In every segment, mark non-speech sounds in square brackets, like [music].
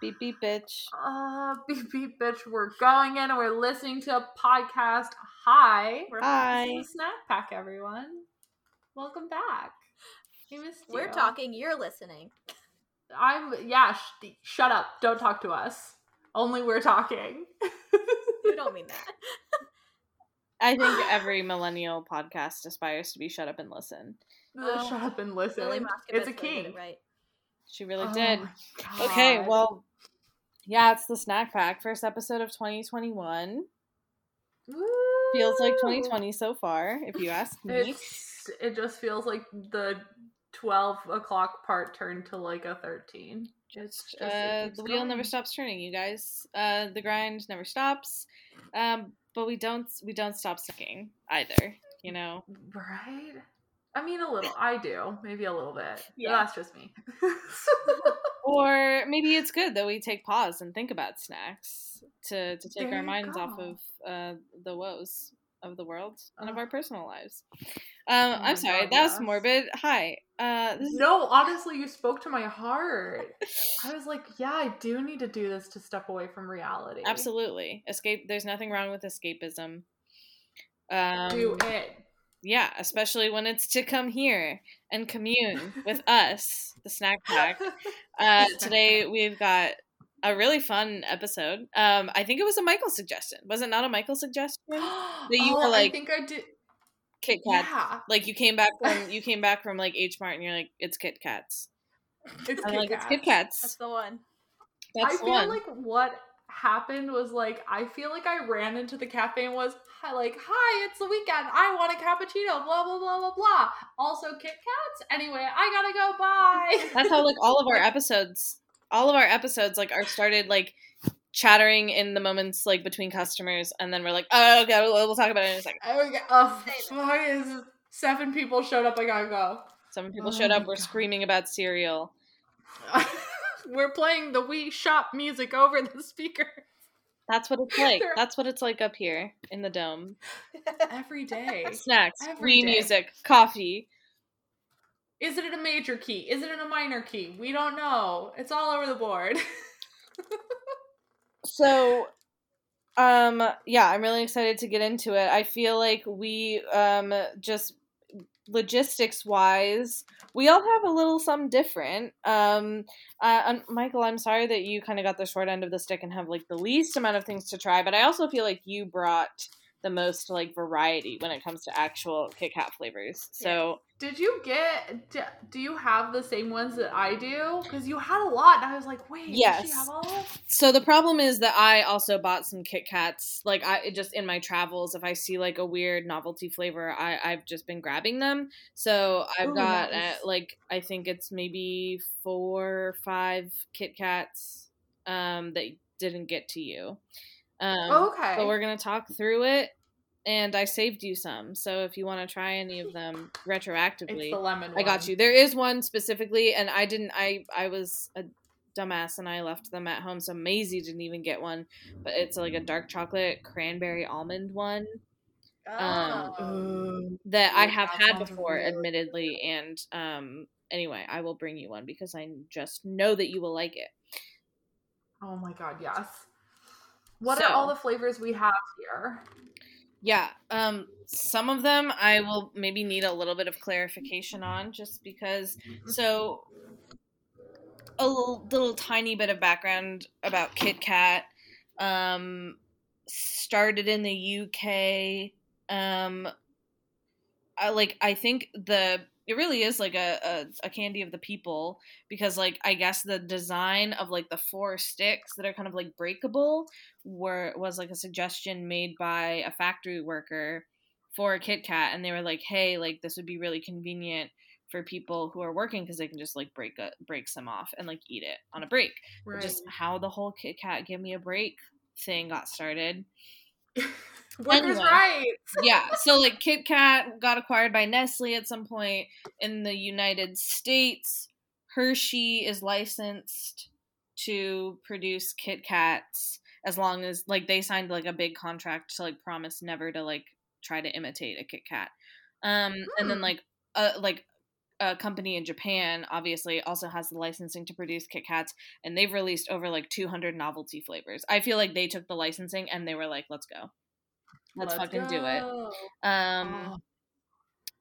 Beep beep bitch. Uh, [laughs] beep beep bitch, we're going in and we're listening to a podcast. Hi. We're Hi. This is Snack Pack, everyone. Welcome back. We missed you. We're talking, you're listening. I'm, yeah, sh- shut up. Don't talk to us. Only we're talking. You don't mean that. [laughs] I think every millennial podcast aspires to be shut up and listen. Oh, shut up and listen. Lily it's a Moskovitz king. it right. She really Oh did. Okay, well, yeah, it's the snack pack. First episode of 2021. Feels like 2020 so far, if you ask me. It's, it just feels like the 12 o'clock part turned to like a 13. It's just, Uh, the wheel never stops turning, you guys. Uh, the grind never stops. Um, but we don't we don't stop sucking either. You know. Right? I mean, a little. I do. Maybe a little bit. Yeah. That's just me. [laughs] Or maybe it's good that we take pause and think about snacks to to take There our minds off of uh, the woes of the world and of our personal lives. Um, Oh I'm sorry, God, that was morbid. Hi. Uh, this is no, honestly, you spoke to my heart. I was like, yeah, I do need to do this to step away from reality. absolutely escape. There's nothing wrong with escapism. Um, Do it. Yeah, especially when it's to come here and commune with us, the snack pack. [laughs] Uh, today we've got a really fun episode. Um, I think it was a Michael suggestion. Was it not a Michael suggestion? [gasps] that you were like- I think I did. Kit Kat. Yeah. Like you came back from [laughs] you came back from like H Mart and you're like it's Kit Kats. It's I'm Kit like it's Kats. Kit Kats. That's the one. That's I the feel one. like what happened was like I feel like I ran into the cafe and was hi, like, "Hi, it's the weekend. I want a cappuccino." Blah blah blah blah blah. Also Kit Kats. Anyway, I gotta go. Bye. That's how like all of our [laughs] episodes, all of our episodes like are started like chattering in the moments like between customers, and then we're like, oh okay, we'll, we'll talk about it in a second. Oh, yeah. oh fuck, is- seven people showed up. I gotta go. Seven people Oh showed up. We're God. screaming about cereal. [laughs] We're playing the Wii Shop music over the speaker That's what it's like. They're- That's what it's like up here in the dome. every day. Snacks, Every Wii day. music, coffee. Is it in a major key? Is it in a minor key? We don't know. It's all over the board. [laughs] So, um, yeah, I'm really excited to get into it. I feel like we, um, just logistics wise, we all have a little something different. Um, uh, Michael, I'm sorry that you kind of got the short end of the stick and have like the least amount of things to try, but I also feel like you brought the most like variety when it comes to actual Kit Kat flavors. So, Did you get? Do you have the same ones that I do? Because you had a lot, and I was like, wait, Yes. have all? of So the problem is that I also bought some Kit Kats. Like I just in my travels, if I see like a weird novelty flavor, I I've just been grabbing them. So I've Ooh, got uh, like I think it's maybe four or five Kit Kats um, that didn't get to you. Um, okay. But we're gonna talk through it, and I saved you some. So if you want to try any of them retroactively, it's the lemon. I got one. you. There is one specifically, and I didn't. I I was a dumbass and I left them at home, so Maisie didn't even get one. But it's like a dark chocolate cranberry almond one Um, Ooh. that I have that had before, really admittedly. And um, anyway, I will bring you one because I just know that you will like it. Oh my god, yes. What So- are all the flavors we have here? Yeah. Um some of them I will maybe need a little bit of clarification on just because so a little, little tiny bit of background about Kit Kat um started in the UK um I like I think the it really is like a, a, a candy of the people because like I guess the design of like the four sticks that are kind of like breakable were was like a suggestion made by a factory worker for a Kit Kat, and they were like, "Hey, like this would be really convenient for people who are working because they can just like break a, break some off and like eat it on a break." Which is how the whole Kit Kat give me a break thing got started. [laughs] Workers' Anyway. rights. yeah, so like Kit Kat got acquired by Nestle at some point in the United States. Hershey is licensed to produce Kit Kats as long as like they signed like a big contract to like promise never to like try to imitate a Kit Kat. Um and then Hmm. like uh like a company in Japan obviously also has the licensing to produce Kit Kats and they've released over like 200 novelty flavors. I feel like they took the licensing and they were like let's go. Let's, fucking do it. Um, Oh.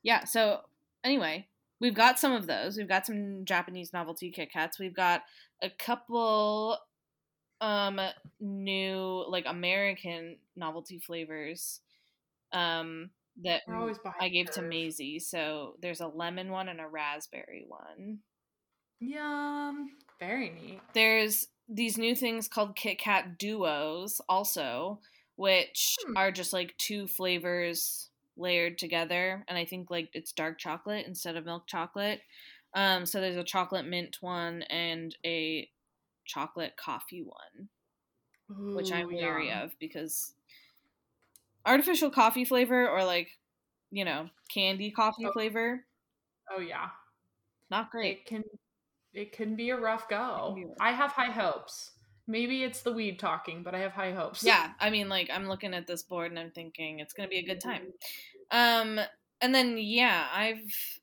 yeah. So anyway, we've got some of those. We've got some Japanese novelty Kit Kats. We've got a couple um new like American novelty flavors um that We're always behind I gave to. Maisie. So there's a lemon one and a raspberry one. Yum. Very neat. There's these new things called Kit Kat Duos also, which Hmm. are just like two flavors layered together and I think like it's dark chocolate instead of milk chocolate. Um so there's a chocolate mint one and a chocolate coffee one, which I'm Ooh, wary of because artificial coffee flavor or like, you know, candy coffee Oh. flavor, Oh yeah. not great. It can it can be a rough go. rough. I have high hopes. Maybe it's the weed talking, but I have high hopes. yeah i mean like i'm looking at this board and i'm thinking it's gonna be a good time [laughs] um and then yeah i've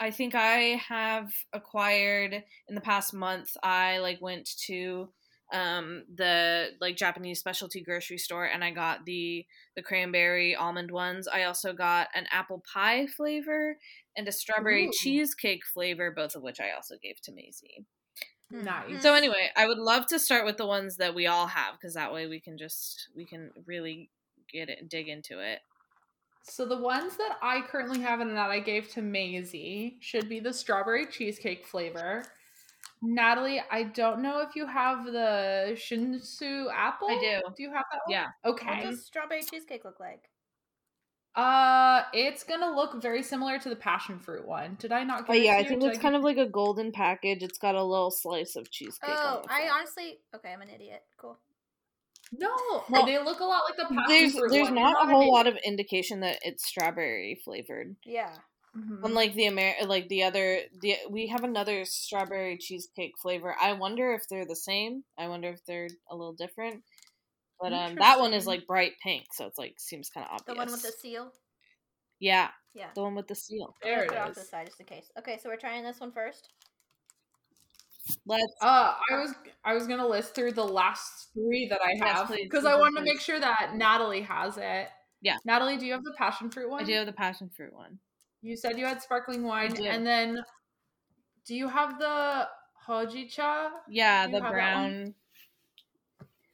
i think i have acquired in the past month i like went to um the like japanese specialty grocery store and i got the the cranberry almond ones i also got an apple pie flavor and a strawberry Ooh. cheesecake flavor both of which i also gave to maisie. Nice. so anyway, I would love to start with the ones that we all have because that way we can just we can really get it dig into it. So the ones that I currently have and that I gave to Maisie should be the strawberry cheesecake flavor. Natalie, I don't know if you have the Shinshu apple. I do. Do you have that one? Yeah. Okay. What does strawberry cheesecake look like? Uh, it's gonna look very similar to the passion fruit one. Did I not? Oh give it yeah, to I you? think Did it's give- kind of like a golden package. It's got a little slice of cheesecake. Oh, on the I honestly okay. I'm an idiot. Cool. No, Well, they look a lot like the passion there's fruit there's one. not a You're whole lot of indication that it's strawberry flavored. Yeah. Idiot. Mhm. Unlike the Amer like the other the we have another strawberry cheesecake flavor. I wonder if they're the same. I wonder if they're a little different. But um that one is like bright pink, so it's like seems kind of obvious. The one with the seal. Yeah, Yeah. the one with the seal. There put it it off the side just in case. Okay, so we're trying this one first. Let's Uh, I was I was gonna list through the last three that I have because please, I wanted to make sure that Natalie has it. Yeah. Natalie, do you have the passion fruit one? I do have the passion fruit one. You said you had sparkling wine, and then do you have the hojicha? Yeah, the have that brown.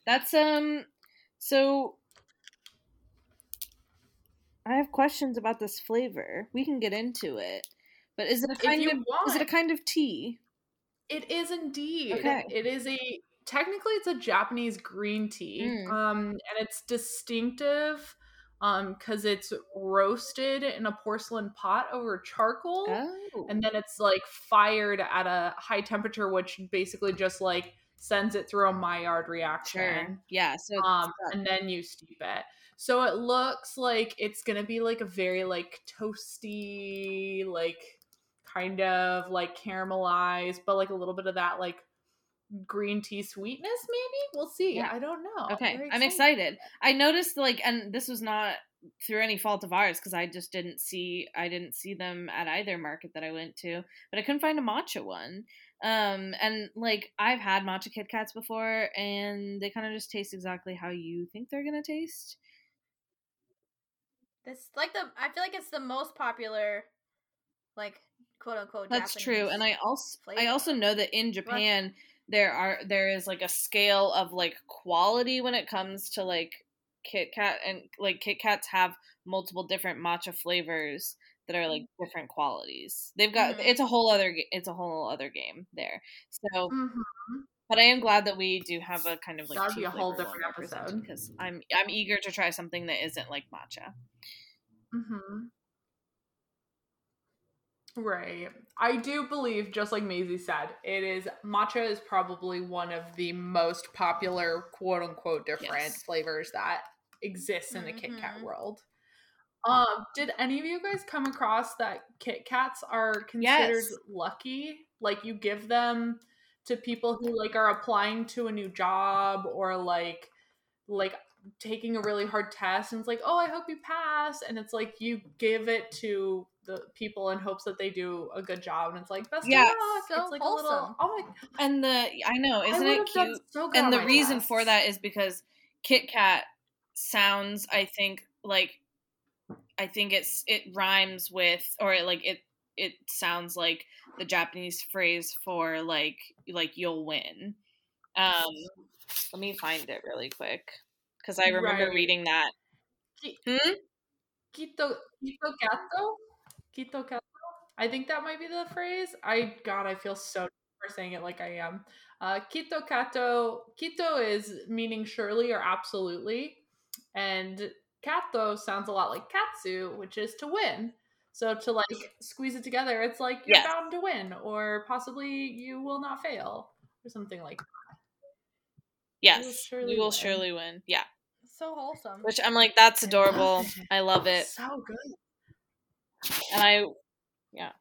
That's um so I have questions about this flavor. We can get into it. But is it a kind of is it a kind of tea? It is indeed. Okay. It is a technically it's a Japanese green tea. Mm. Um and it's distinctive um cuz it's roasted in a porcelain pot over charcoal Oh. and then it's like fired at a high temperature which basically just like sends it through a Maillard reaction. sure. Yeah, so Um and then you steep it. So it looks like it's going to be like a very like toasty like kind of like caramelized but like a little bit of that like green tea sweetness maybe we'll see Yeah. i don't know Okay, I'm excited. I noticed like, and this was not through any fault of ours because I just didn't see I didn't see them at either market that I went to, but I couldn't find a matcha one. Um, and like I've had matcha Kit Kats before, and they kind of just taste exactly how you think they're gonna taste. This like the I feel like it's the most popular, like quote unquote. That's true, and I also I also know that in Japan there are there is like a scale of like quality when it comes to like Kit Kat and like Kit Kats have multiple different matcha flavors that are like different qualities. They've got Mhm. it's a whole other it's a whole other game there. So, Mhm. but I am glad that we do have a kind of like That'd be a whole different episode. because I'm I'm eager to try something that isn't like matcha. Mhm. Right. I do believe, just like Maisie said, it is matcha is probably one of the most popular quote unquote different Yes. flavors that exists in the Kit Kat Mhm. world. Um, did any of you guys come across that Kit Kats are considered Yes. lucky? Like you give them to people who like are applying to a new job or like like taking a really hard test and it's like, "Oh, I hope you pass." And it's like you give it to the people in hopes that they do a good job and it's like, "Best Yeah. of luck." So it's like a little wholesome. Oh my [laughs] And the I know, isn't would it cute? so And the reason for that is because Kit Kat sounds, I think, like I think it's it rhymes with or it, like it it sounds like the Japanese phrase for like like you'll win. Um let me find it really quick cuz I remember Right. reading that. Ki- Hmm? Quito Quito Gato? Quito Gato? I think that might be the phrase. I God, I feel so for saying it like I am. Uh Quito Kato Quito is meaning surely or absolutely. And Kato sounds a lot like Katsu, which is to win. So to like squeeze it together, it's like you're Yes. bound to win, or possibly you will not fail, or something like that. Yes. surely you will win. surely win. Yeah. So wholesome. Which I'm like that's I adorable. love it. I love it. So good. And I yeah.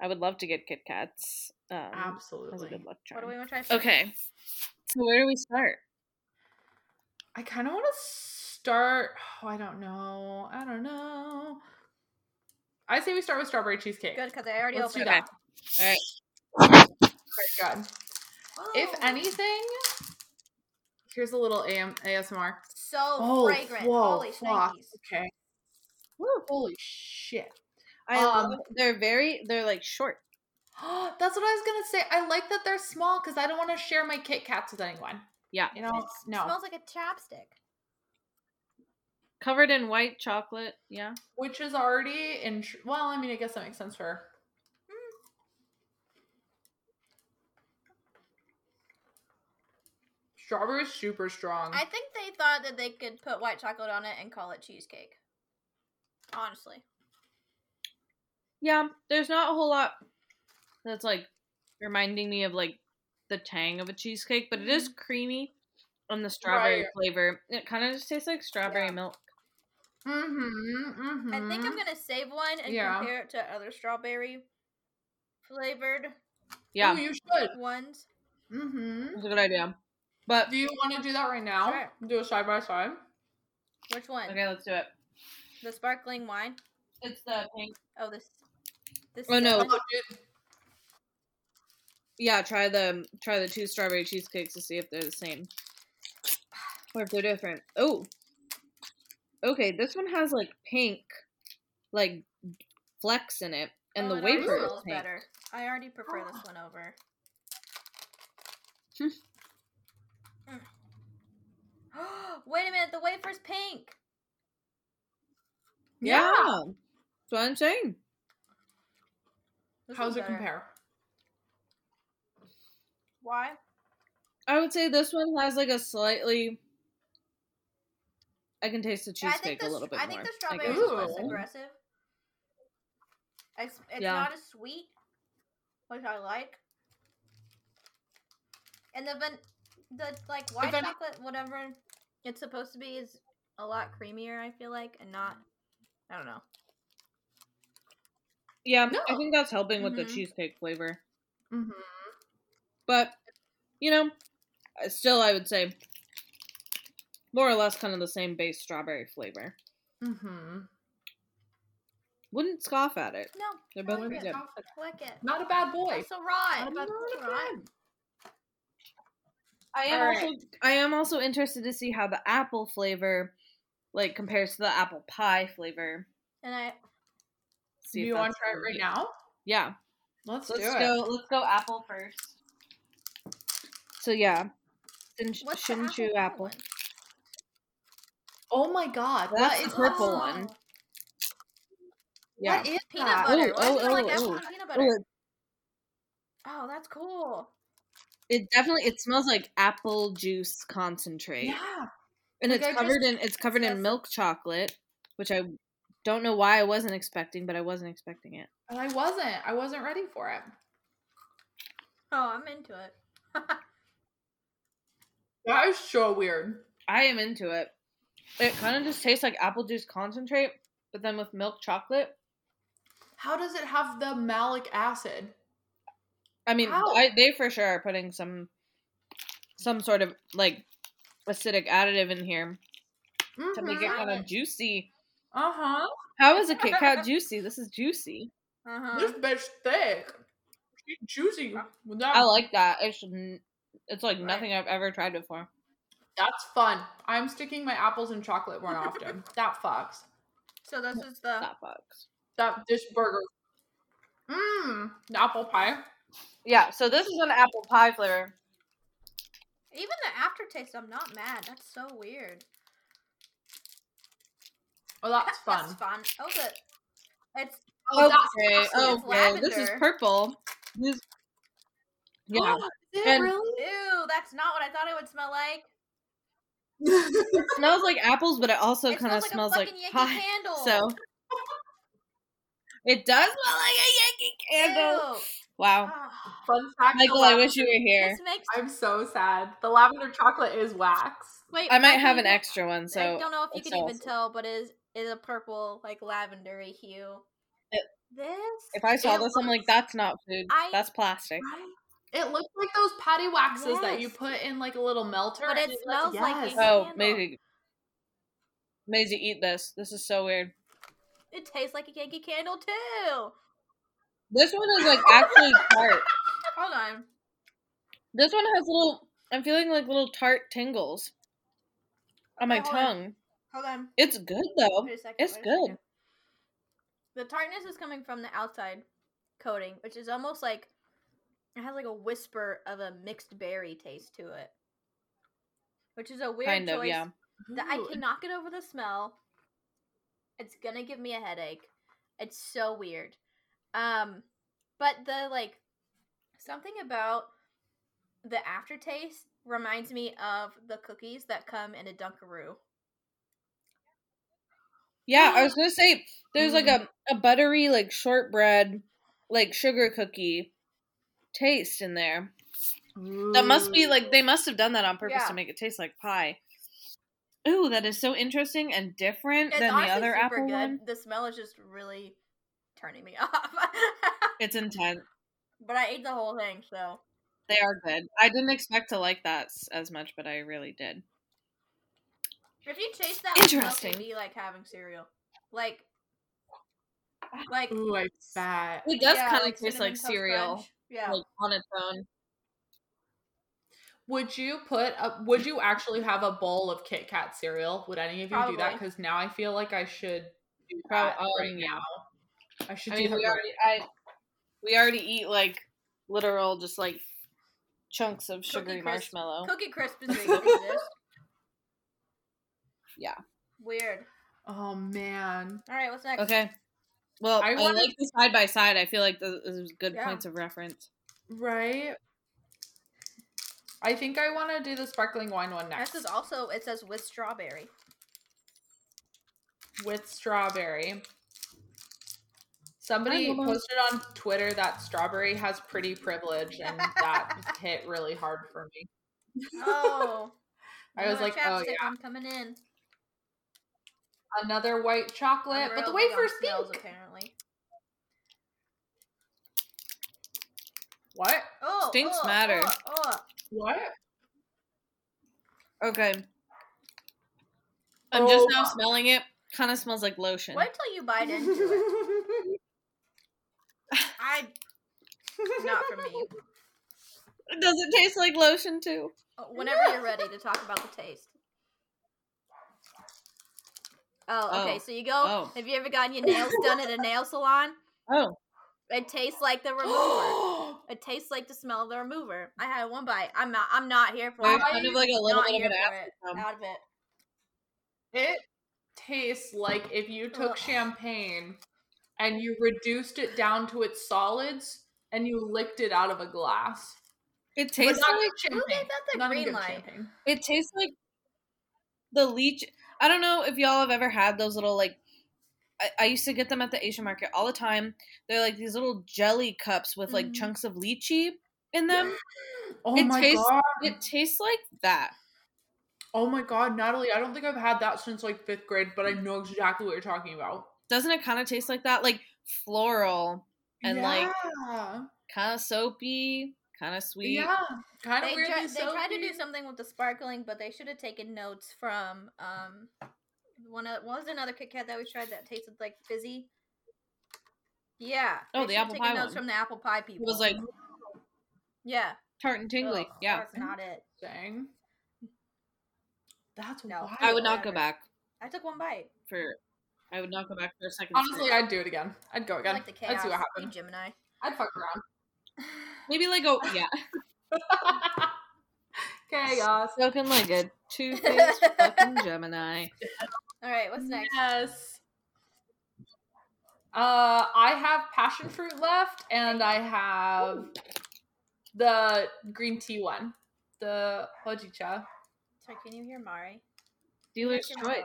I would love to get Kit Kats. Um as a Absolutely. good luck What do we want to try? first? Okay. So where do we start? I kind of want to start. Oh, I don't know. I don't know. I say we start with strawberry cheesecake. Good, because I already Let's do opened Okay. it. All right. Very good. If Oh, anything, here's a little AM, ASMR. so Oh, fragrant. whoa, Holy fuck. shnikes. Okay. Holy shit. I Um, love, they're very they're like short. [gasps] That's what I was gonna say. I like that they're small because I don't want to share my Kit Kats with anyone. Yeah. You know, It no. smells like a chapstick. Covered in white chocolate. Yeah. Which is already in. Well, I mean, I guess that makes sense for her. Strawberry's super strong. I think they thought that they could put white chocolate on it and call it cheesecake. Honestly. Yeah. There's not a whole lot that's like reminding me of like the tang of a cheesecake, but it is creamy and the strawberry Right. flavor. It kind of just tastes like strawberry Yeah. milk. Mm-hmm. Mm-hmm. I think I'm gonna save one and Yeah. compare it to other strawberry flavored Yeah. Oh, you should. ones. Mm-hmm. It's a good idea. But Do you want to do that right now? Sure. Do a side by side. Which one? okay, let's do it. The sparkling wine. It's the pink. Oh, this. This. Oh, no. Oh. Yeah, try the try the two strawberry cheesecakes to see if they're the same. Or if they're different. Oh. Okay, this one has like pink like flecks in it and Oh, the wafer is pink. better. I already prefer this [gasps] one over. Hmm. [laughs] Mm. Wait a minute, the wafer's pink. Yeah. That's what I'm saying. This How's it better. compare? Why? I would say this one has like a slightly I can taste the Yeah, cheesecake a little bit I more. think the strawberry guess. is less Ooh. aggressive. It's, it's Yeah. not as sweet, which I like. And the van- the like white van- chocolate, whatever it's supposed to be, is a lot creamier. I feel like, and not. I don't know. Yeah, No. I think that's helping with the Mhm. cheesecake flavor. Mm-hmm. But you know, still I would say more or less kind of the same base strawberry flavor. Mm-hmm. Wouldn't scoff at it. No, They're both like pretty good. Like it. Not a bad boy. That's so right. Not a bad- That's not a bad. I am Alright. also I am also interested to see how the apple flavor like compares to the apple pie flavor. And I See Do you want to try it right now? Yeah. Let's, Let's do it. go let's go apple first. So yeah. Shin- the apple, apple. Oh my god. That's what the purple this? one. Yeah. What is Peanut that? butter. Oh, Why does oh, like oh, oh. peanut butter? Oh, Oh, that's cool. it definitely it smells like apple juice concentrate. Yeah. and Like, it's I covered just- in it's covered in milk chocolate, which I don't know why I wasn't expecting, but I wasn't expecting it. And I wasn't. I wasn't ready for it. Oh, I'm into it. [laughs] That is so weird. I am into it. It kind of just tastes like apple juice concentrate, but then with milk chocolate. How does it have the malic acid? I mean, I, they for sure are putting some some sort of like acidic additive in here to make it Mhm. kind of juicy. Uh-huh. How is a Kit Kat juicy? This is juicy. Uh-huh. This bitch thick. She's juicy. with that. I like that. It's it's like Right. nothing I've ever tried before. That's fun. I'm sticking my apples in chocolate more often. [laughs] that fucks. So this is the That fucks. That this burger. Mmm. Apple pie. Yeah, so this is an apple pie flavor. even the aftertaste. I'm not mad. That's so weird. Oh, that's [laughs] fun. That's fun. Oh, the it's Oh, that's okay, awesome. okay. This is purple. This, yeah, Is And- really? ew. That's not what I thought it would smell like. [laughs] it smells like apples, but it also kind of smells smells like like a fucking pie. Candle. So it does smell like a Yankee candle. Ew. Wow, Ah, Fun fact. Michael, I wish you were here. Makes. I'm so sad. The lavender chocolate is wax. Wait, I might have an extra one, so I don't know if you can even also- tell, but it is is a purple like lavendery hue. It- this. if I saw It this, I'm like, that's not food. I- That's plastic. Right? It looks like those patty waxes that you put in like a little melter. But and it smells like Yes. a- Oh, candle. Maisie. Maisie, eat this. This is so weird. It tastes like a Yankee candle too. This one is like actually [laughs] tart. Hold on. This one has little. I'm feeling like little tart tingles on my Okay, hold on. Tongue. Hold on. It's good though. Wait a second. It's wait a good. second. The tartness is coming from the outside coating, which is almost like it has like a whisper of a mixed berry taste to it, which is a weird Kind of, choice yeah. that I Ooh, cannot get over the smell. It's gonna give me a headache. It's so weird. Um, but the like something about the aftertaste reminds me of the cookies that come in a Dunkaroo. Yeah, I was gonna say there's like Mm. a, a buttery like shortbread, like sugar cookie taste in there. That must be like they must have done that on purpose Yeah. to make it taste like pie. Ooh, that is so interesting and different It's than the honestly other super apple good. one. The smell is just really turning me [laughs] off. It's intense. but I ate the whole thing, so They are good. I didn't expect to like that s- as much, but I really did. If you taste that, with milk, Interesting. it'd be like having cereal, like, like Ooh, I bet. It does yeah, kind of like taste like cereal, Crunch. Yeah, like on its own. Would you put a, would you actually have a bowl of Kit Kat cereal? Would any of you do that? Because now I feel like I should do that um, right yeah. now. I should I do mean, that we already, I, we already eat like literal, just like chunks of sugary Crisp. marshmallow. Cookie Crisp is [laughs] exist. Yeah. Weird. Oh man. All right, what's next? Okay. Well, I I, wanted- like the side by side. I feel like this is good Yeah. points of reference. Right. I think I want to do the sparkling wine one next This is also it says with strawberry. with strawberry. Somebody Hi, posted on Twitter that strawberry has pretty privilege, and that [laughs] hit really hard for me. Oh, [laughs] I was like, oh chapstick yeah, one coming in. Another white chocolate, I'm but the real big wafer's smells, pink. apparently. What? Oh, Stinks oh, matter. Oh, oh. What? Okay. I'm just Oh. now smelling it. Kind of smells like lotion. Wait till you bite into it. [laughs] I not for me. [laughs] Does it taste like lotion too? Oh, Whenever you're ready to talk about the taste. Oh, okay. Oh. So you go. Oh. Have you ever gotten your nails done at a nail salon? Oh, It tastes like the remover. [gasps] it tastes like the smell of the remover. I had one bite. I'm not. I'm not here for there's it. kind of like a little Not bit of an for it. Out of it. It tastes like if you took Ugh. champagne and you reduced it down to its solids and you licked it out of a glass. It tastes like good Who gave champagne. that the green good light? champagne. it tastes like the leech. I don't know if y'all have ever had those little like. I, I used to get them at the Asian market all the time. They're like these little jelly cups with like Mhm. chunks of lychee in them. [gasps] Oh It my tastes- god. It tastes like that. Oh my god, Natalie, I don't think I've had that since like fifth grade, but I know exactly what you're talking about. Doesn't it kind of taste like that? Like floral and like kind of soapy, kind of sweet. yeah, kind of They, weirdly try, they tried to do something with the sparkling, but they should have taken notes from um one of what was another Kit Kat that we tried that tasted like fizzy. Yeah. Oh, they the should've apple pie notes one. from the apple pie people. It people. was like yeah, tart and tingly. Ugh, yeah. that's not it. Dang. That's No. wild. I would not go back I took one bite. for. I would not go back for a second. Honestly, sip. I'd do it again. I'd go I again. like the chaos. I'd see what you happens. Gemini. I'd fuck around. Maybe like a yeah, [laughs] Chaos. spoken like a two faced [laughs] fucking Gemini. All right, what's next? Yes. Uh, I have passion fruit left, and I have the green tea one, the hojicha. Sorry, can you hear Mari? Dealer's Where's choice.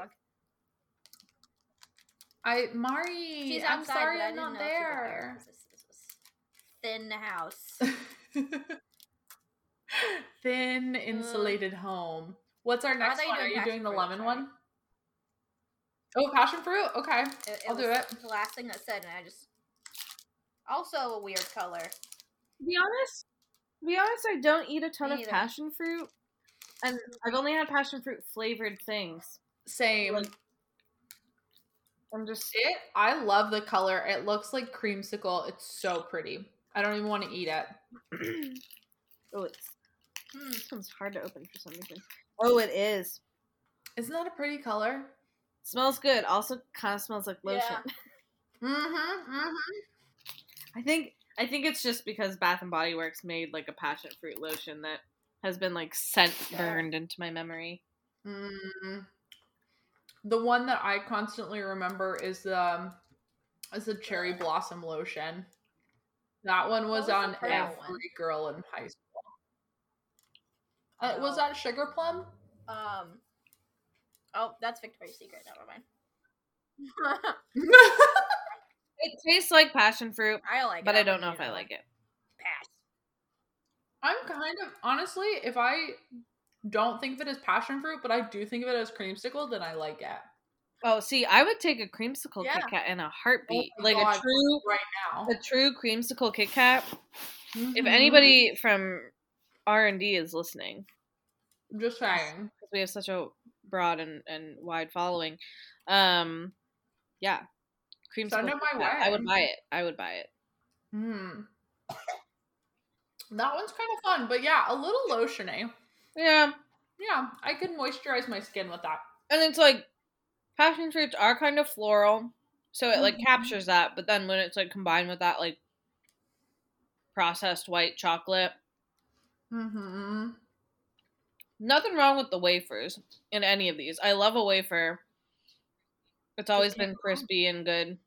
I Mari. She's I'm outside, sorry I I'm didn't not know if she was there. 'cause This, this was thin house. [laughs] Thin insulated home. What's our next you one? Are you doing the lemon sorry. one? Oh, passion fruit. Okay. It, I'll do it. The last thing that said, and I just also a weird color. To be honest, to be honest, I don't eat a ton Me of either. passion fruit, and I've only had passion fruit flavored things. Same. Like- I'm just It. I love the color. It looks like creamsicle. It's so pretty. I don't even want to eat it. [clears throat] oh, it's Hmm. this one's hard to open for some reason. Oh, it is. Isn't that a pretty color? Smells good. Also, kind of smells like lotion. Yeah. [laughs] Mm-hmm. Mm-hmm. I think I think it's just because Bath and Body Works made like a passion fruit lotion that has been like scent burned into my memory. Mm. The one that I constantly remember is the um, is the cherry blossom lotion. That one was, was on every one? girl in high school. Uh, was that sugar plum? Um. Oh, that's Victoria's Secret. Never mind. [laughs] It tastes like passion fruit, I like it. but I don't know if I like it. Pass. I'm kind of honestly, if I don't think of it as passion fruit, but I do think of it as creamsicle, then I like it Oh, see, I would take a creamsicle Yeah. Kit Kat in a heartbeat. Oh like God. a true right now. a true creamsicle Kit Kat. If Mhm. anybody from R and D is listening, just saying, because we have such a broad and, and wide following, um, yeah, creamsicle. Send it Kit my Kat. I would buy it. I would buy it. mm. that one's kind of fun, but yeah, a little lotiony. Yeah, Yeah, I could moisturize my skin with that. and it's like passion fruits are kind of floral, so it like Mhm. captures that. But then when it's like combined with that like processed white chocolate, Mm-hmm. nothing wrong with the wafers in any of these. I love a wafer. It's always been can't go wrong. crispy and good.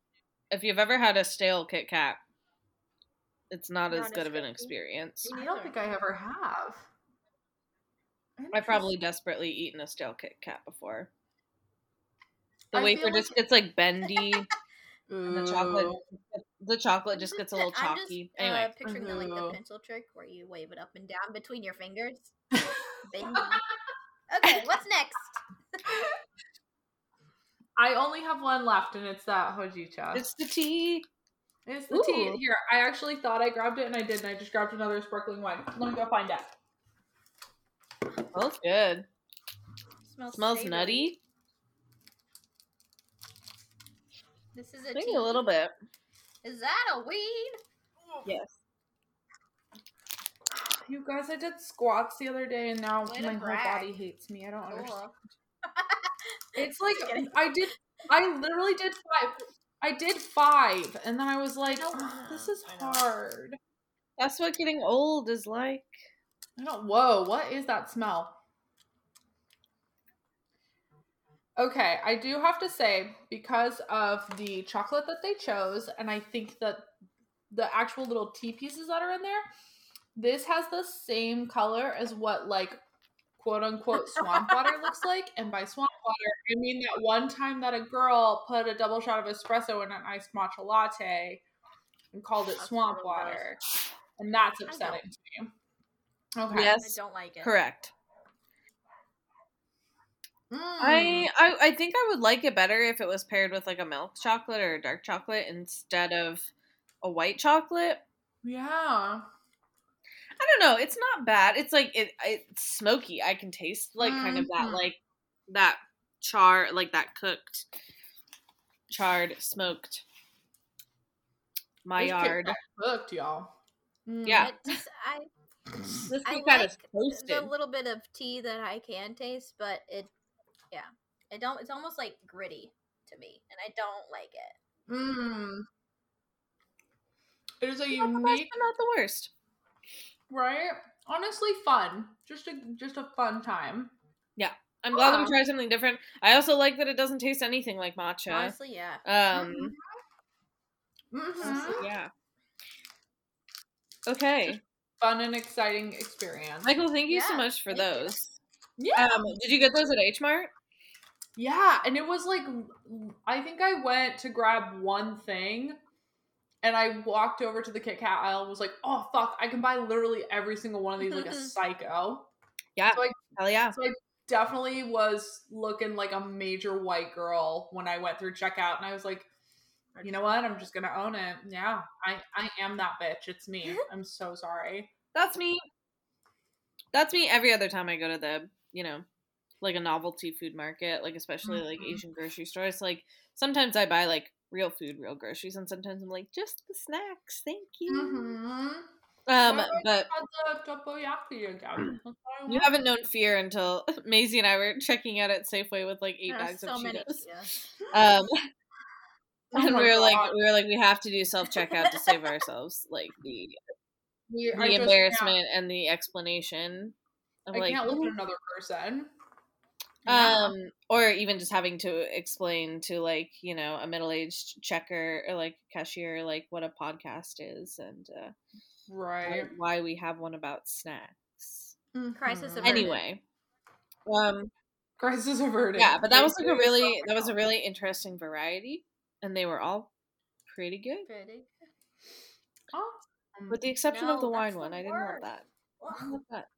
If you've ever had a stale Kit Kat, it's not, as Not good as of an experience. I don't think I ever have. I've probably desperately eaten a stale Kit Kat before. The I wafer just like- gets like bendy. [laughs] Ooh. the chocolate, the chocolate just gets a little chalky. I'm just, chalky. uh, Anyway, picturing the, like the pencil trick where you wave it up and down between your fingers. Bendy. [laughs] okay, what's next? I only have one left, and it's that hojicha. it's the tea. It's the tea. Ooh. Here, I actually thought I grabbed it, and I didn't. I just grabbed another sparkling wine. Let me go find it. Smells good. Smells, Smells nutty. This is a Maybe tea. a little bit. Is that a weed? Yes. You guys, I did squats the other day, and now Way my whole brag. body hates me. I don't understand. [laughs] It's like I did. I literally did five. I did five, and then I was like, know. "Ugh, ah, "This is hard." That's what getting old is like. I don't. Whoa! What is that smell? Okay, I do have to say because of the chocolate that they chose, and I think that the actual little tea pieces that are in there, this has the same color as what like quote unquote swamp [laughs] water looks like. And by swamp water, I mean that one time that a girl put a double shot of espresso in an iced matcha latte and called it That's swamp real gross. water, and that's upsetting to me. Okay. Yes. I don't like it. Correct. I, I I think I would like it better if it was paired with like a milk chocolate or a dark chocolate instead of a white chocolate. yeah. I don't know. It's not bad. It's like it it's smoky. I can taste like kind of that Mhm. like that char like that cooked charred smoked my Kit Maillard. Cooked, y'all. Mm. Yeah. It just, I This I Kit Kat is like toasted. the little bit of tea that I can taste, but it, yeah, it don't. It's almost like gritty to me, and I don't like it. Mm. It is a Not the unique, but not the worst. right? Honestly, fun. Just a just a fun time. Yeah. I'm glad Wow. we tried something different. I also like that it doesn't taste anything like matcha. Honestly, yeah. Um, hmm honestly, yeah. Okay, Fun and exciting experience. Michael, thank you so much for those. yeah, Um, did you get those at H Mart? Yeah, and it was like I think I went to grab one thing. And I walked over to the Kit Kat aisle and was like, oh, fuck, I can buy literally every single one of these like a [laughs] psycho. Yeah. So I Hell yeah. So I definitely was looking like a major white girl when I went through checkout, and I was like, you know what? I'm just gonna own it. Yeah, I I am that bitch. It's me. [laughs] I'm so sorry. That's me. That's me every other time I go to the, you know, like a novelty food market, like especially like Mhm. Asian grocery stores. Like sometimes I buy like real food, real groceries, and sometimes I'm like just the snacks, thank you. Mm-hmm. Um, but Had the takoyaki again. [clears throat] That's what I you haven't known fear until [laughs] Maisie and I were checking out at Safeway with like eight bags so of many. Cheetos. Yeah. [laughs] Um, [laughs] Oh and my we were like, we were like, we have to do self checkout to save ourselves, like the We- the I just embarrassment and the explanation of I like can't look at another person. Um or even just having to explain to like you know a middle-aged checker or like cashier like what a podcast is and uh right. why we have one about snacks Crisis Mhm. averted. anyway um Crisis averted. yeah but that was like a really that was a really interesting variety and they were all pretty good Pretty. Awesome. with the exception of the that's wine the one i didn't want word. that I didn't want that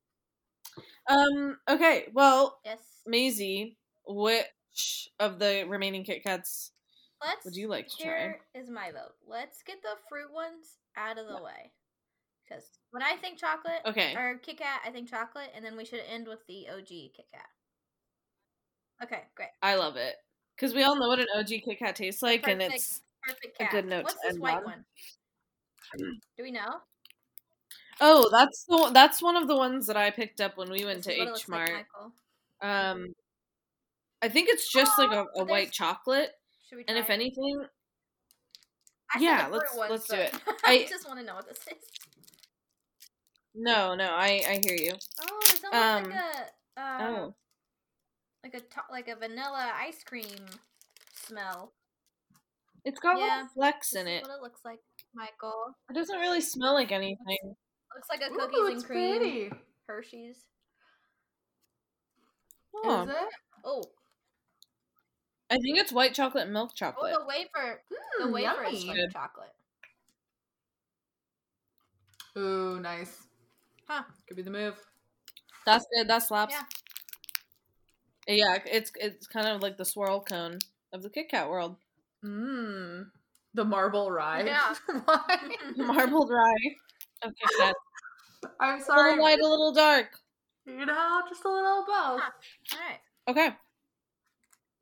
um okay well Yes. Maisie, which of the remaining Kit Kats Let's. would you like to try? Here is my vote. Let's get the fruit ones out of the way. Because when I think chocolate Okay. or Kit Kat, I think chocolate, and then we should end with the OG Kit Kat. Okay, great. I love it because we all know what an OG Kit Kat tastes like, and it's Perfect A good note What's to this end white on. one? Do we know? Oh, that's the one- that's one of the ones that I picked up when we went This to H looks like, Mart. Um, I think it's just like a, Oh, a white chocolate, Should we? and if it? anything, I yeah, let's- let's do it. [laughs] I, I- just want to know what this is. no, no, I I hear you. Oh, it's almost Um, like a uh, Oh, like a to- like a vanilla ice cream smell. it's got Yeah, little flecks in it. what it looks like, Michael. It doesn't really smell like anything. Looks like a cookies it's and cream pretty. Hershey's. Oh, Is it? Oh, I think it's white chocolate milk chocolate. oh, chocolate. the wafer, the Mm, wafer is yummy. like chocolate. Ooh, nice. Huh. Could be the move. That's good. That slaps. Yeah. Yeah, it's it's kind of like the swirl cone of the Kit Kat world. Mmm. The marble rye. Yeah. [laughs] Why? [laughs] Marbled rye of Kit [laughs] I'm A little sorry. light, a little dark. You know, just a little both. All right. Okay.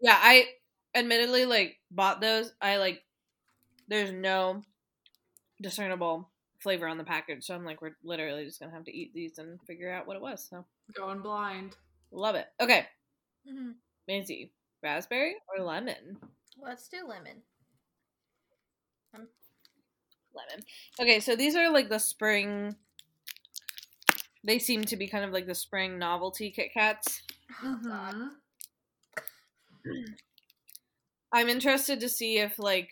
Yeah, I admittedly like bought those. I like there's no discernible flavor on the package, so I'm like we're literally just gonna have to eat these and figure out what it was. So Going blind. love it. Okay, Mhm. Maisie, raspberry or lemon? Let's do lemon. Lemon. Okay, so these are like the spring. They seem to be kind of like the spring novelty Kit Kats. God. Mhm. [clears throat] I'm interested to see if like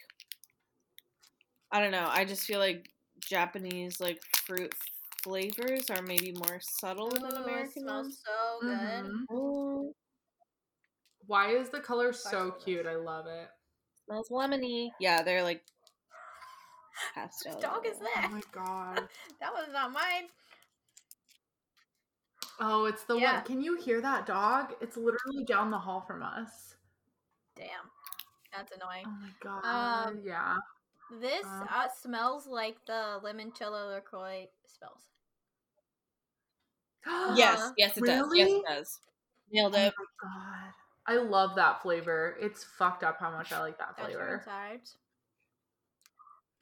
I don't know. I just feel like Japanese like fruit flavors are maybe more subtle than Ooh, it American smells ones. so good. Mhm. Oh, Why is the color so cute? I love it. smells lemony. Yeah, they're like pastel. Whose dog is Oh that? my god. [laughs] That was not mine. Oh, it's the Yeah. one. Can you hear that dog? It's literally down the hall from us. Damn. That's annoying. Oh my god. Um, yeah. This Uh. uh, smells like the limoncello LaCroix smells. [gasps] Yes, yes, it does. Yes, it does. Nailed it. Oh my it. god. I love that flavor. It's fucked up how much I like that That's your flavor. insides.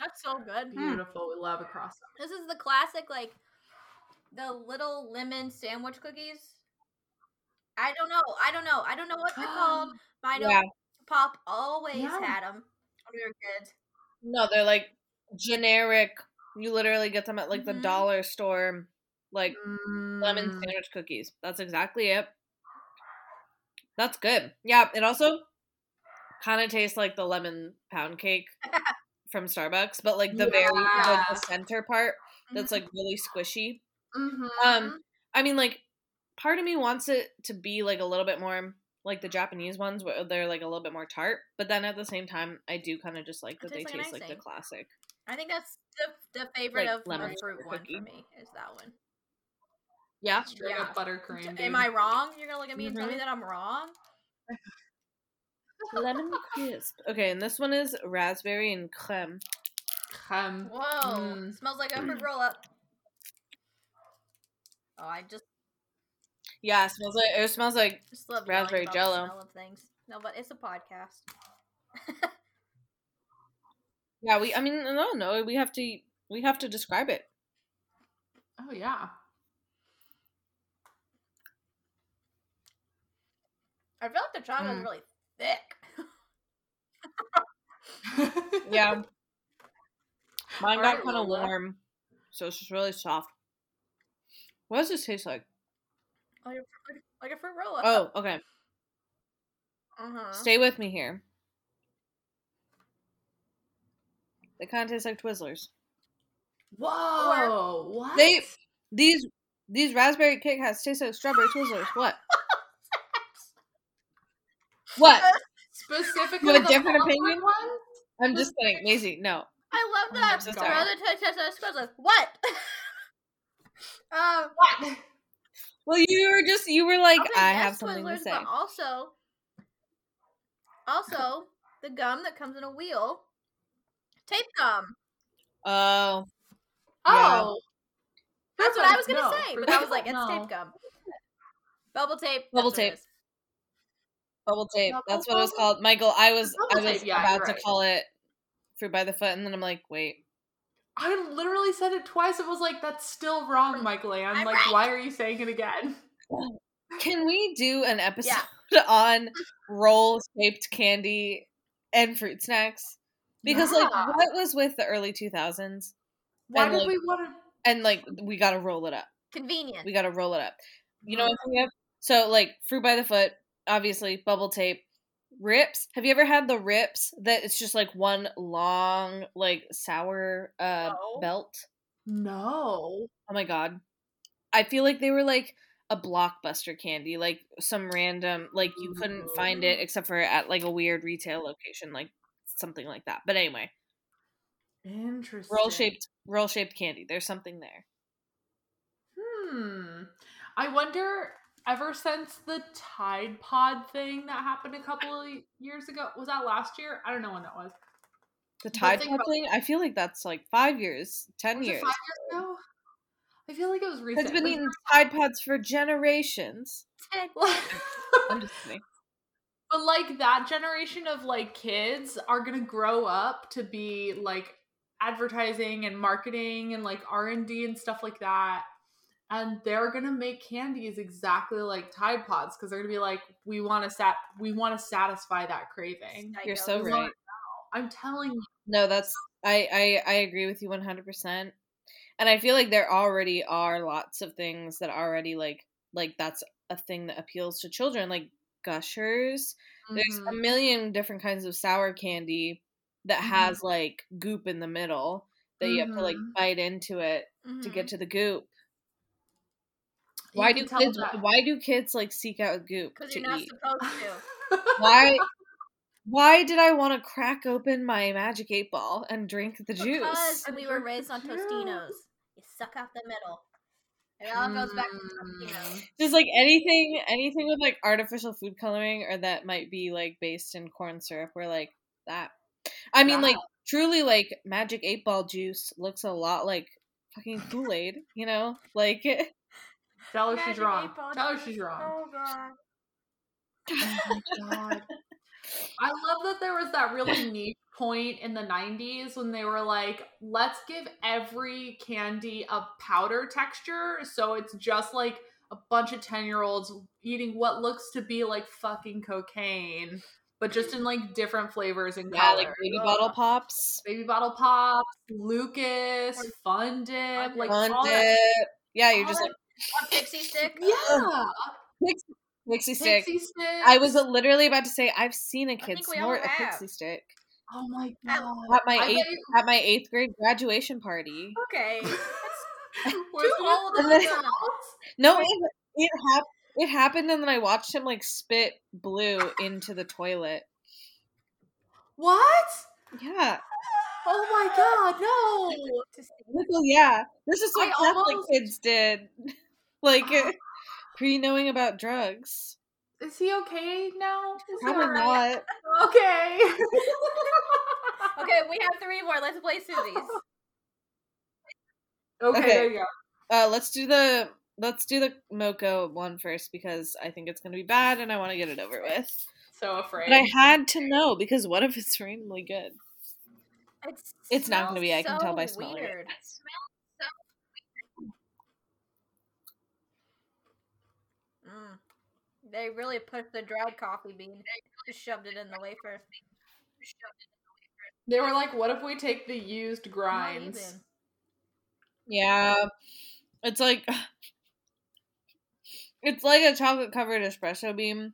That's so good. Beautiful. We love a croissant. This is the classic, like the little lemon sandwich cookies. I don't know. I don't know. I don't know what they're called. But I know Yeah. Pop always Yeah. had them when we were kids. No, they're like generic. You literally get them at like the Mhm. dollar store, like lemon Mm. sandwich cookies. That's exactly it. That's good. Yeah, it also kind of tastes like the lemon pound cake [laughs] from Starbucks, but like the very the, the center part that's like really squishy. Mhm. Um, I mean, like, part of me wants it to be like a little bit more like the Japanese ones, where they're like a little bit more tart. But then at the same time, I do kind of just like that they like taste like the classic. I think that's the the favorite Like of lemon the fruit one cookie. for me is that one. Yeah, Straight Yeah. up buttercream. Am. I wrong? You're gonna look at me and tell me Mhm. that I'm wrong? Lemon crisp. Okay, and this one is raspberry and creme. Um, Whoa! Mm. Smells like a fruit roll up. Oh, I just Yeah, it smells like it smells like just love Raspberry raspberry Jell-O. jello. Smell of things. No, but it's a podcast. [laughs] yeah. We I mean no no we have to we have to describe it. oh yeah. I feel like the chocolate's Mm. really thick. Yeah, [laughs] mine got Alright, kind of warm, so it's just really soft. What does this taste like? like, a, like, like a fruit roll up. Oh, okay. uh-huh. Stay with me here. They kind of taste like Twizzlers. Whoa! What? They these these raspberry Kit Kats taste like strawberry Twizzlers. What? What? [laughs] specifically You have a different opinion? One? I'm just kidding, Maisie. No. I love that. so The sorry. other taste taste like. What? [laughs] um, What? Well, you were just you were like, I have something to say. But also, also the gum that comes in a wheel, tape gum. Oh, Oh. That's what I was gonna No, say, but I was like, it's no. tape gum. Bubble tape. Bubble that's tape. Is. bubble tape. Bubble That's what it was called. Michael, I was I was tape, yeah, about you're to right. call it fruit by the foot, and then I'm like, wait. I literally said it twice. It was like that's still wrong, Michael Ann. I'm Like, right. why are you saying it again? Can we do an episode [laughs] on roll shaped candy and fruit snacks? Because like what was with the early 2000s? Why And, did like- we want to? And like we got to roll it up. Convenient. We got to roll it up. You know what I'm thinking of? So like fruit by the foot, obviously bubble tape, rips. Have you ever had the rips that it's just like one long like sour uh No. belt? No. Oh my god. I feel like they were like a blockbuster candy, like some random like you couldn't find it except for at like a weird retail location, like something like that. But anyway, Interesting. roll shaped roll shaped candy. There's something there. Hmm. I wonder. Ever since the Tide Pod thing that happened a couple of years ago, was that last year? I don't know when that was. The Tide Pod about- thing, I feel like that's like five years, ten years. five years ago? I feel like it was recent. It's been eating Tide Pods for generations. [laughs] I'm just kidding. but like that generation of like kids are gonna grow up to be like advertising and marketing and like r&d and stuff like that and they're gonna make candies exactly like tide pods because they're gonna be like we want to sat we want to satisfy that craving You're so We right. i'm telling you No, that's I, I I agree with you 100%. And I feel like there already are lots of things that already like like that's a thing that appeals to children like gushers. There's a Mhm. million different kinds of sour candy that Mhm. has like goop in the middle that you have to like Mhm. bite into it to get to the goop. Why do kids why do kids like seek out goop Because to you're not eat? supposed to. [laughs] Why why did I want to crack open my magic eight ball and drink the juice? Because we were raised on. Tostinos. You suck out the middle. It all goes back to cappuccino. Mm. Just like anything, anything with like artificial food coloring or that might be like based in corn syrup, we're like that. I mean, like truly, like magic eight ball juice looks a lot like fucking Kool Aid. You know, like [laughs] Tell her she's wrong. Tell her she's wrong. Oh god. Oh my god. [laughs] I love that there was that really neat point in the 90s when they were like, let's give every candy a powder texture. So it's just like a bunch of 10 year olds eating what looks to be like fucking cocaine, but just in like different flavors and yeah, colors. like baby bottle pops, Baby bottle pops, Lucas, Fun Dip, like fun all that- dip. Yeah, you're all just like A pixie stick. yeah, pixie, pixie stick. pixie stick. I was uh, literally about to say I've seen a kid snort a pixie stick Oh my god! at my I eighth at my eighth grade graduation party. Okay. Was Too it- old then- No, it it, hap- it happened, and then I watched him like spit blue into the toilet. What? Yeah, Oh my god, no! [laughs] Yeah. This is what I Catholic almost- kids did, [laughs] like [laughs] pre knowing about drugs. Is he okay now? Is Probably alright? not. Okay. Okay, we have three more. Let's play Susie's. okay, Okay. there you go. Uh, let's do the let's do the mocha one first because I think it's gonna be bad and I want to get it over with. So afraid. But I had to know because what if it's randomly good? It It's not gonna be, I can tell by smelling it. weird. Mm. They really put the dried coffee bean, just shoved it in the wafer. they were like, what if we take the used grinds? Yeah, it's like [sighs] it's like a chocolate covered espresso bean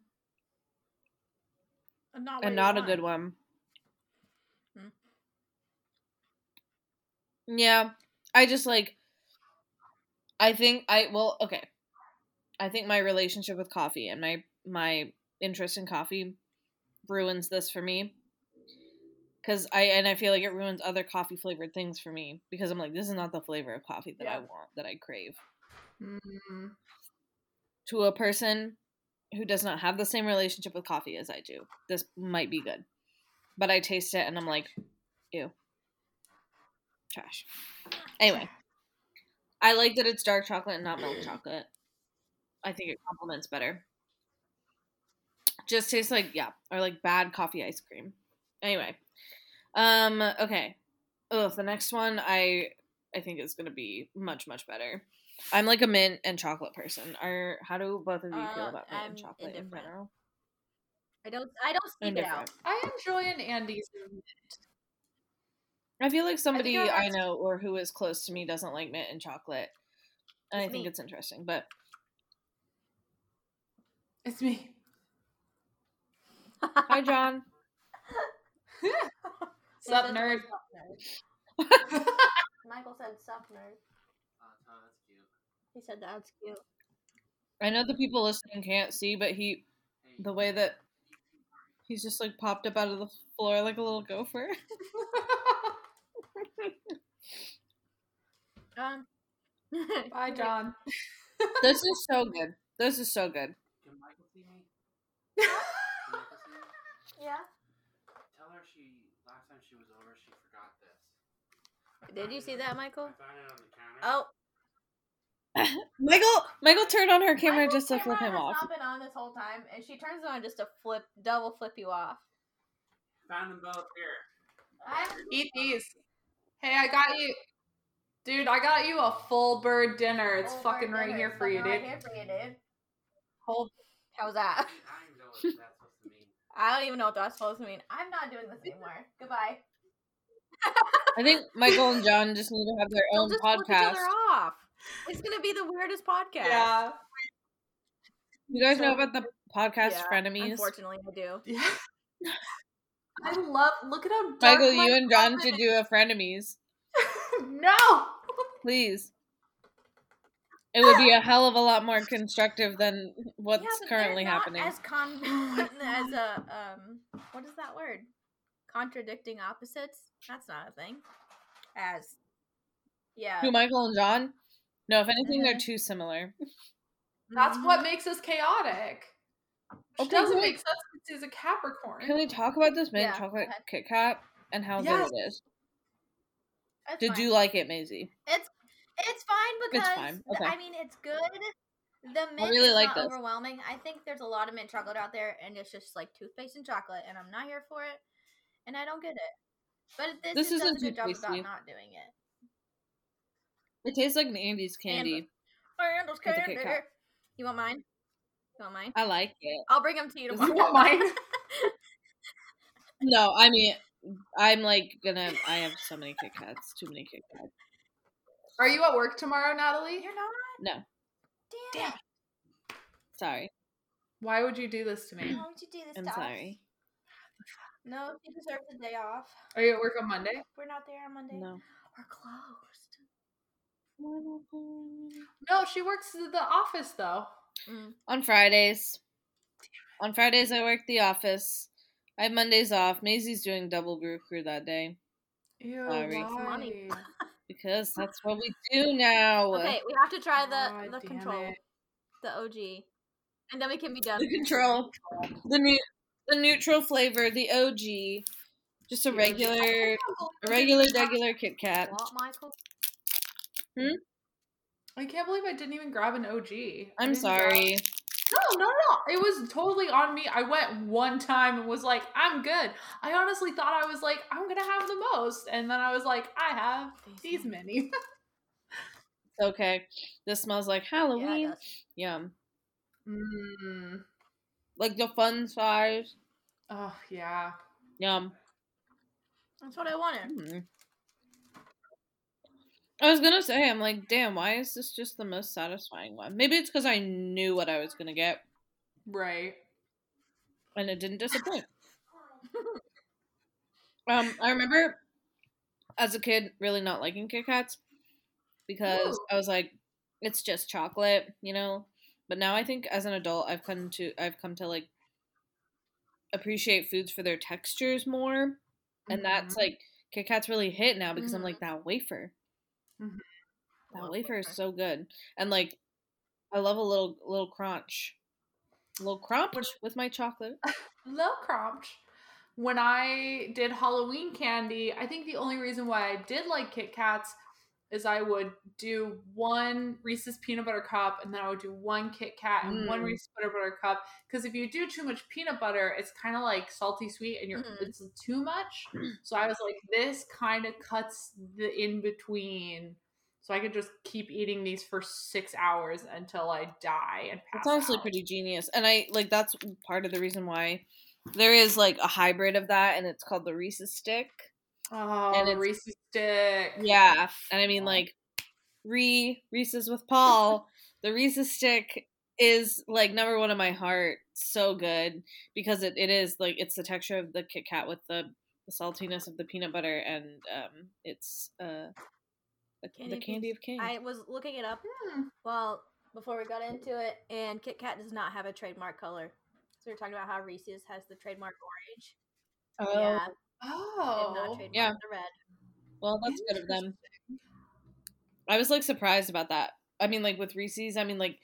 And not, and not a good one. Yeah, I just like. I think I well okay. I think my relationship with coffee and my my interest in coffee ruins this for me. Cause I and I feel like it ruins other coffee flavored things for me because I'm like this is not the flavor of coffee that I want that I crave. Mm. To a person who does not have the same relationship with coffee as I do, this might be good. But I taste it and I'm like, ew. Trash. Anyway. I like that it's dark chocolate and not milk chocolate. I think it complements better. Just tastes like yeah, or like bad coffee ice cream. Anyway. Um okay. Oh, the next one I I think is going to be much much better. I'm like a mint and chocolate person. Are how do both of you feel Uh, about mint I'm and chocolate in general? I don't. I don't speak it out. I enjoy an Andes. I feel like somebody you're I, know or who is close to me doesn't like mint and chocolate. And I think me. it's interesting, but It's me. hi [laughs] John. [laughs] Sup, He said, nerd? "Sup, nerd." [laughs] Michael said, "Sup, nerd." He said, "That's cute." I know the people listening can't see, but he the way that he's just like popped up out of the floor like a little gopher. Um. [laughs] Bye, John. [laughs] this is so good. This is so good. Can Michael see me? Michael see me? Yeah. Tell her she last time she was over she forgot this. I Did you see that, Michael? I found it on the counter. Oh, [laughs] Michael Michael turned on her camera Michael's just to flip him has off. Not been on this whole time, and she turns it on just to flip, double flip you off. Found them both here. Eat these. Hey, I got you. Dude, I got you a full bird dinner. It's Full fucking right dinner. here for you, fucking right dude. here for you, dude. Whole How's that? I don't even know what [laughs] that's supposed to mean. I don't even know what that's supposed to mean. I'm not doing this anymore. Goodbye. I think [laughs] Michael and John just need to have their They'll own just flip each podcast. other off. It's gonna be the weirdest podcast. Yeah. You guys know about the podcast Yeah, Frenemies? Unfortunately, I do. Yeah. [laughs] I love. Look at how dark Michael, my you and John carpet should do a Frenemies. is. no. Please. It would be a hell of a lot more constructive than what's yeah, currently not happening. As con [laughs] as a um, what is that word? Contradicting opposites. That's not a thing. As yeah, Who, Michael and John? No, if anything, they're Mhm. too similar. That's Mhm. what makes us chaotic. Which Okay, doesn't make sense because he's a Capricorn. Can we talk about this mint Yeah, chocolate ahead. Kit Kat and how Yes. good it is? It's Did fine. you like it, Maisie? It's it's fine because fine, okay. I mean it's good. The mint I really is like not this. overwhelming. I think there's a lot of mint chocolate out there, and it's just like toothpaste and chocolate, and I'm not here for it, and I don't get it. But this, This does isn't a good job about not doing it. It tastes like an Andes candy. Randall's With a Kit candy. You want mine? You want mine? I like it. I'll bring them to you [laughs] tomorrow. You want mine? [laughs] No, I mean, I'm like gonna. I have so many Kit Kats. Too many Kit Kats. Are you at work tomorrow, Natalie? You're not. No, Damn. Damn. it. sorry. Why would you do this to me? Why would you do this? I'm to us? sorry. No, you deserve the day off. Are you at work on Monday? We're not there on Monday. No. We're closed. No, she works at the office though. Mm. On Fridays. On Fridays, I work the office. I have Mondays off. Maisie's doing double brew crew that day Ew, Sorry. why? Money. [laughs] because that's what we do now. Okay, we have to try the God the control, it. the OG, and then we can be done. The control, the new, the neutral flavor, the OG, just a regular, a regular, regular Kit Kat. What, Michael? Hmm. I can't believe I didn't even grab an OG. I I'm didn't grab- sorry. No, no, no. It was totally on me. I went one time and was like, I'm good. I honestly thought I was like, I'm going to have the most. And then I was like, I have these many. [laughs] Okay. This smells like Halloween. does. Yum. mm. Like the fun size. Oh, yeah. Yum. That's what I wanted. Mm. I was gonna say, I'm like, damn, why is this just the most satisfying one? Maybe it's because I knew what I was gonna get Right. and it didn't disappoint. [laughs] um, I remember as a kid really not liking Kit Kats because Ooh. I was like, it's just chocolate, you know. But now I think as an adult, I've come to I've come to like appreciate foods for their textures more, and that's Mhm. like Kit Kats really hit now because I'm Mhm. like that wafer. Mhm. That Love wafer is so good, and like I love a little little crunch, a little crunch with my chocolate. [laughs] little crunch. When I did Halloween candy, I think the only reason why I did like Kit Kats is I would do one Reese's peanut butter cup and then I would do one Kit Kat and one Mm. Reese's peanut butter cup. Because if you do too much peanut butter, it's kind of like salty sweet and you're Mhm. it's too much. [clears throat] So I was like, this kind of cuts the in between. So I could just keep eating these for six hours until I die and pass It's honestly out. pretty genius, and I like that's part of the reason why there is like a hybrid of that, and it's called the Reese's stick. Oh, and the it's- Reese's stick. Yeah, and I mean like re Reese's with Paul. the Reese's stick is like number one in my heart. So good because it, it is like it's the texture of the Kit Kat with the, the saltiness of the peanut butter, and um, it's uh the Candy the of candy of king. I was looking it up Hmm. well before we got into it, and Kit Kat does not have a trademark color. So we are talking about how Reese's has the trademark orange. oh, Yeah, they have Oh, yeah. the red. well, that's good of them. I was like surprised about that. I mean, like with Reese's, I mean, like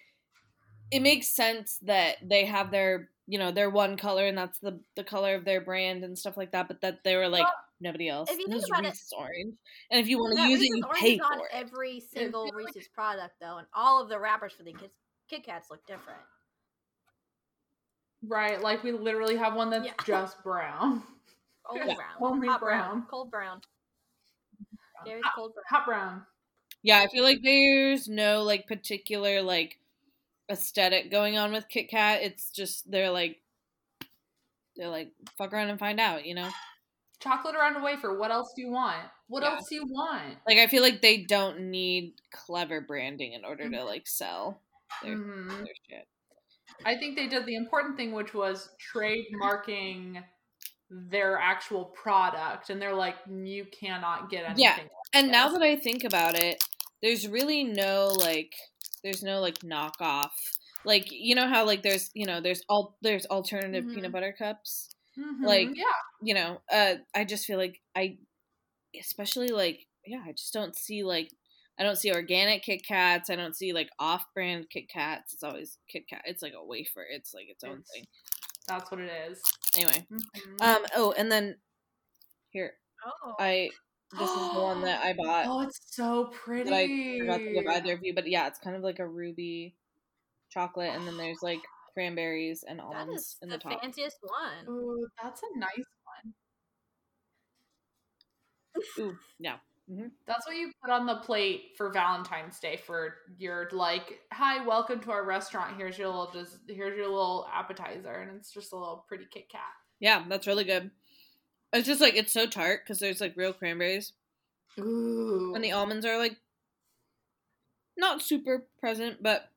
it makes sense that they have their, you know, their one color and that's the the color of their brand and stuff like that. But that they were like Well, nobody else. if you This think is about it- orange, and if you want to use Reese's it, you orange pay is on for it. every single feel Reese's product though, and all of the wrappers for the Kit, Kit Kats look different. right. Like we literally have one that's Yeah. just brown. Only Yeah, brown, only hot brown. cold brown. Gary's Hot- cold brown. Hot brown. Yeah, I feel like there's no like particular like aesthetic going on with Kit Kat. It's just they're like they're like fuck around and find out, you know. Chocolate around a wafer. What else do you want? What Yeah. else do you want? Like I feel like they don't need clever branding in order Mm-hmm. to like sell their, Mhm. their shit. I think they did the important thing, which was trademarking their actual product, and they're like, you cannot get anything. Yeah. like And now that I think about it, there's really no like there's no like knockoff. Like you know how like there's you know there's all there's alternative Mhm. peanut butter cups. Mhm. like, yeah, You know, uh I just feel like I especially like yeah, I just don't see like I don't see organic Kit Kats. I don't see like off-brand Kit Kats. It's always Kit Kat. It's like a wafer. It's like its own It's- thing. That's what it is. Anyway, Mhm. um. Oh, and then here Oh. I this is the one that I [gasps] bought. oh, it's so pretty. that I forgot to give either of you, but yeah, it's kind of like a ruby chocolate, and then there's like [gasps] cranberries and almonds is in the, the, top. fanciest one. Ooh, that's a nice one. Ooh, yeah. Hmm That's what you put on the plate for Valentine's Day for your like, hi, welcome to our restaurant. Here's your little just here's your little appetizer, and it's just a little pretty Kit Kat. Yeah, that's really good. It's just like it's so tart because there's like real cranberries, Ooh, and the almonds are like not super present, but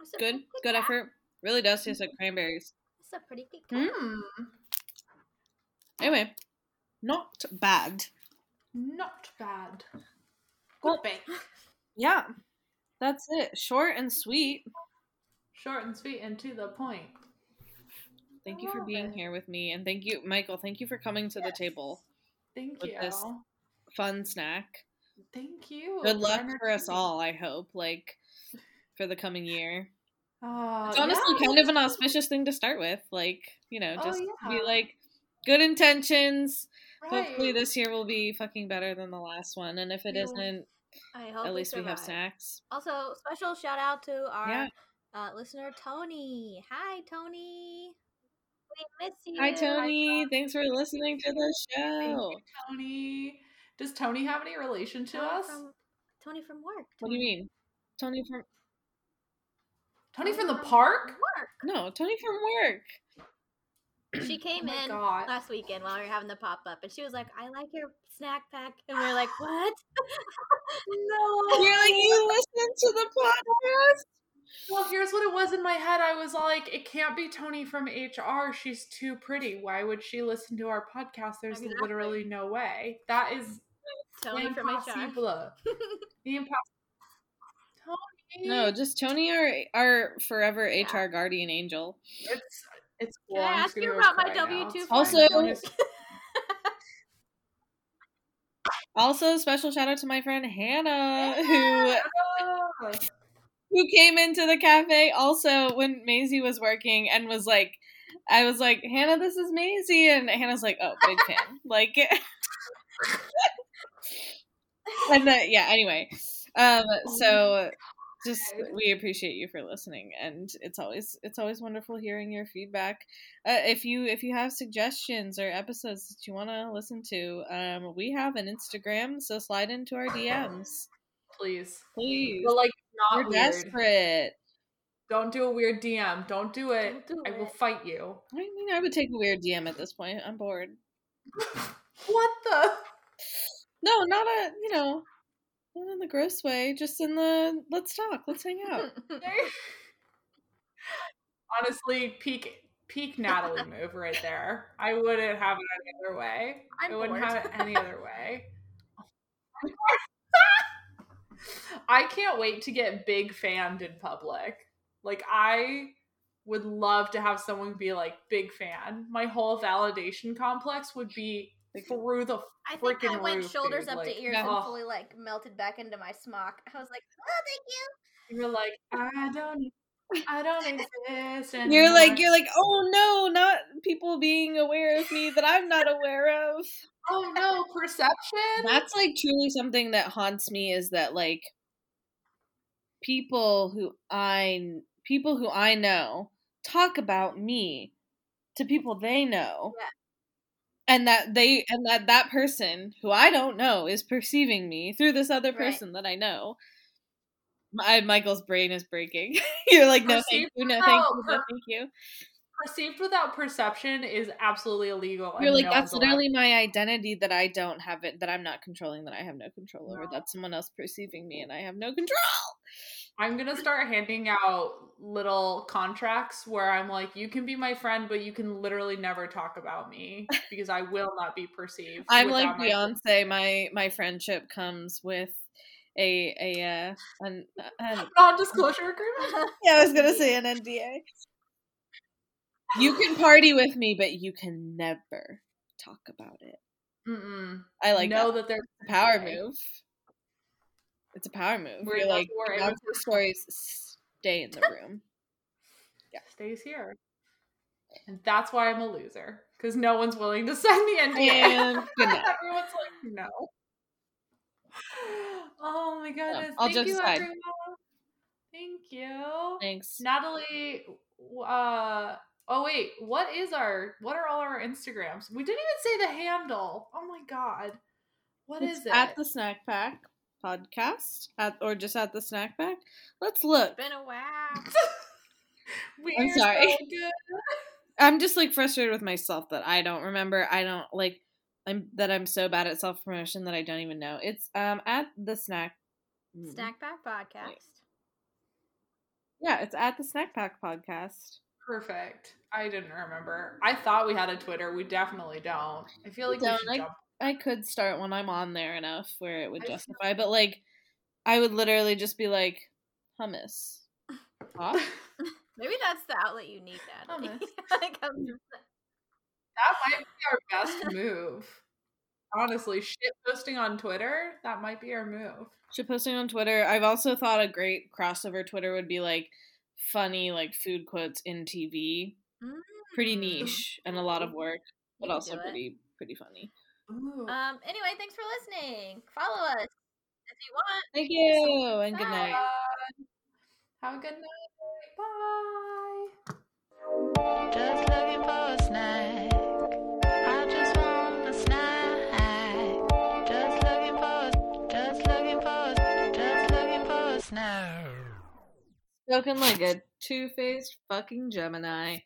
It's good. Good Kat. effort. Really does taste like cranberries. It's a pretty Kit Kat. Mm, Anyway, not bad. Not bad. Good. Yeah, that's it. Short and sweet. Short and sweet and to the point. Thank you for being it. here with me, and thank you, Michael. Thank you for coming to the table. Thank With you. this Fun snack. Thank you. Good luck for us all. I hope, like, for the coming year. Uh, It's honestly yeah, kind of an auspicious thing to start with. Like, you know, Oh, just be like, good intentions. Hopefully, this year will be fucking better than the last one. And if it Yeah. not I hope at least we have snacks. Also, special shout out to our Yeah. uh, listener Tony. Hi, Tony. We miss you. Hi, Tony. Thanks for listening to the Thank show. you, Tony. Does Tony have any relation to Tony us? From, Tony from work. What do you mean? Tony from. Tony from the park? Work. No, Tony from work. She [clears throat] oh came Oh in God. last weekend while we were having the pop up, and she was like, "I like your snack pack," and we are like, [gasps] "What?" No. You're like, you listen to the podcast? Well, here's what it was in my head. I was like, it can't be Tony from HR. She's too pretty. Why would she listen to our podcast? There's Exactly. literally no way. That is Tony from HR. impossible. [laughs] The impossible. Tony. No, just Tony, our our forever Yeah. HR guardian angel. it's it's Can cool. I I'm ask you about my. W two? Also- [laughs] Also, special shout out to my friend Hannah, who who came into the cafe also when Maisie was working and was like, I was like, Hannah, this is Maisie, and Hannah's like, oh, big fan, [laughs] like, [laughs] and the, yeah. Anyway, um, so just we appreciate you for listening, and it's always it's always wonderful hearing your feedback. Uh, if you if you have suggestions or episodes that you want to listen to, um, we have an Instagram, so slide into our DMs, Please. please. But like not We're weird. desperate. Don't do a weird DM. Don't do it. Don't do I will fight you. I mean, I would take a weird DM at this point. I'm bored. [laughs] What the? No, not a you know, not in the gross way. Just in the let's talk, let's hang out. [laughs] Honestly, peak peak Natalie move right there. I wouldn't have it any other way. [laughs] I'm I wouldn't bored. have it any other way. [laughs] I can't wait to get big fanned in public. Like I would love to have someone be like big fan. My whole validation complex would be through the I think I went roof, shoulders dude, up like, to ears Yeah. and fully like melted back into my smock. I was like, "Oh, thank you." You're like, I don't I don't exist anymore. [laughs] You're like you're like, oh no, not people being aware of me that I'm not aware of. [laughs] oh no, perception. That's like truly something that haunts me is that like people who I people who I know talk about me to people they know. Yeah. And that they and that that person who I don't know is perceiving me through this other Right. person that I know. My Michael's brain is breaking. [laughs] You're like, no, thank you, no, thank you, no, thank you. Perceived without perception is absolutely illegal. You're like, no that's allowed- literally my identity that I don't have it, that I'm not controlling, that I have no control over. That's someone else perceiving me, and I have no control. I'm gonna start handing out little contracts where I'm like, you can be my friend, but you can literally never talk about me [laughs] because I will not be perceived. I'm like my- Beyonce. My my friendship comes with a a uh, an, an [laughs] non-disclosure agreement. [laughs] yeah. I was gonna say an NDA. You can party with me, but you can never talk about it. Mm-mm. I like know that. that there's a Power move. It's a power move. We're You're like, to- we're the able monster stories stay in the room. Yeah. Stays here. And that's why I'm a loser. Because no one's willing to sign the NDA. And. [laughs] Everyone's like, no. [laughs] Oh my goodness. all Thank jokes you, everyone. Thank you. Thanks. Natalie, uh, oh wait, what is our, what are all our Instagrams? We didn't even say the handle. Oh my god. What is It's it? at the Snack Pack podcast, at or just at the Snack Pack. Let's look. Been a while. [laughs] We're sorry. so good. I'm just like frustrated with myself that I don't remember. I don't like. I'm that I'm so bad at self promotion that I don't even know. It's um at the snack. mm, Snack Pack Podcast. Yeah, it's at the Snack Pack podcast. Perfect. I didn't remember. I thought we had a Twitter. We definitely don't. I feel like we Don't, should I- jump. I could start when I'm on there enough where it would justify, but like, I would literally just be like, hummus. Huh? [laughs] Maybe that's the outlet you need, Natalie. [laughs] Like, um, [laughs] That might be our best move. Honestly, shit posting on Twitter, that might be our move. Shit posting on Twitter. I've also thought a great crossover Twitter would be like funny like food quotes in TV. Pretty mm. niche and a lot of work, but also do it. pretty pretty funny. Ooh. Um. Anyway, thanks for listening. Follow us if you want. Thank you and good night. Have a good night. Bye. Just looking for a snack. I just want a snack. Just looking for, just looking for, just looking for a snack. Spoken like a two faced fucking Gemini.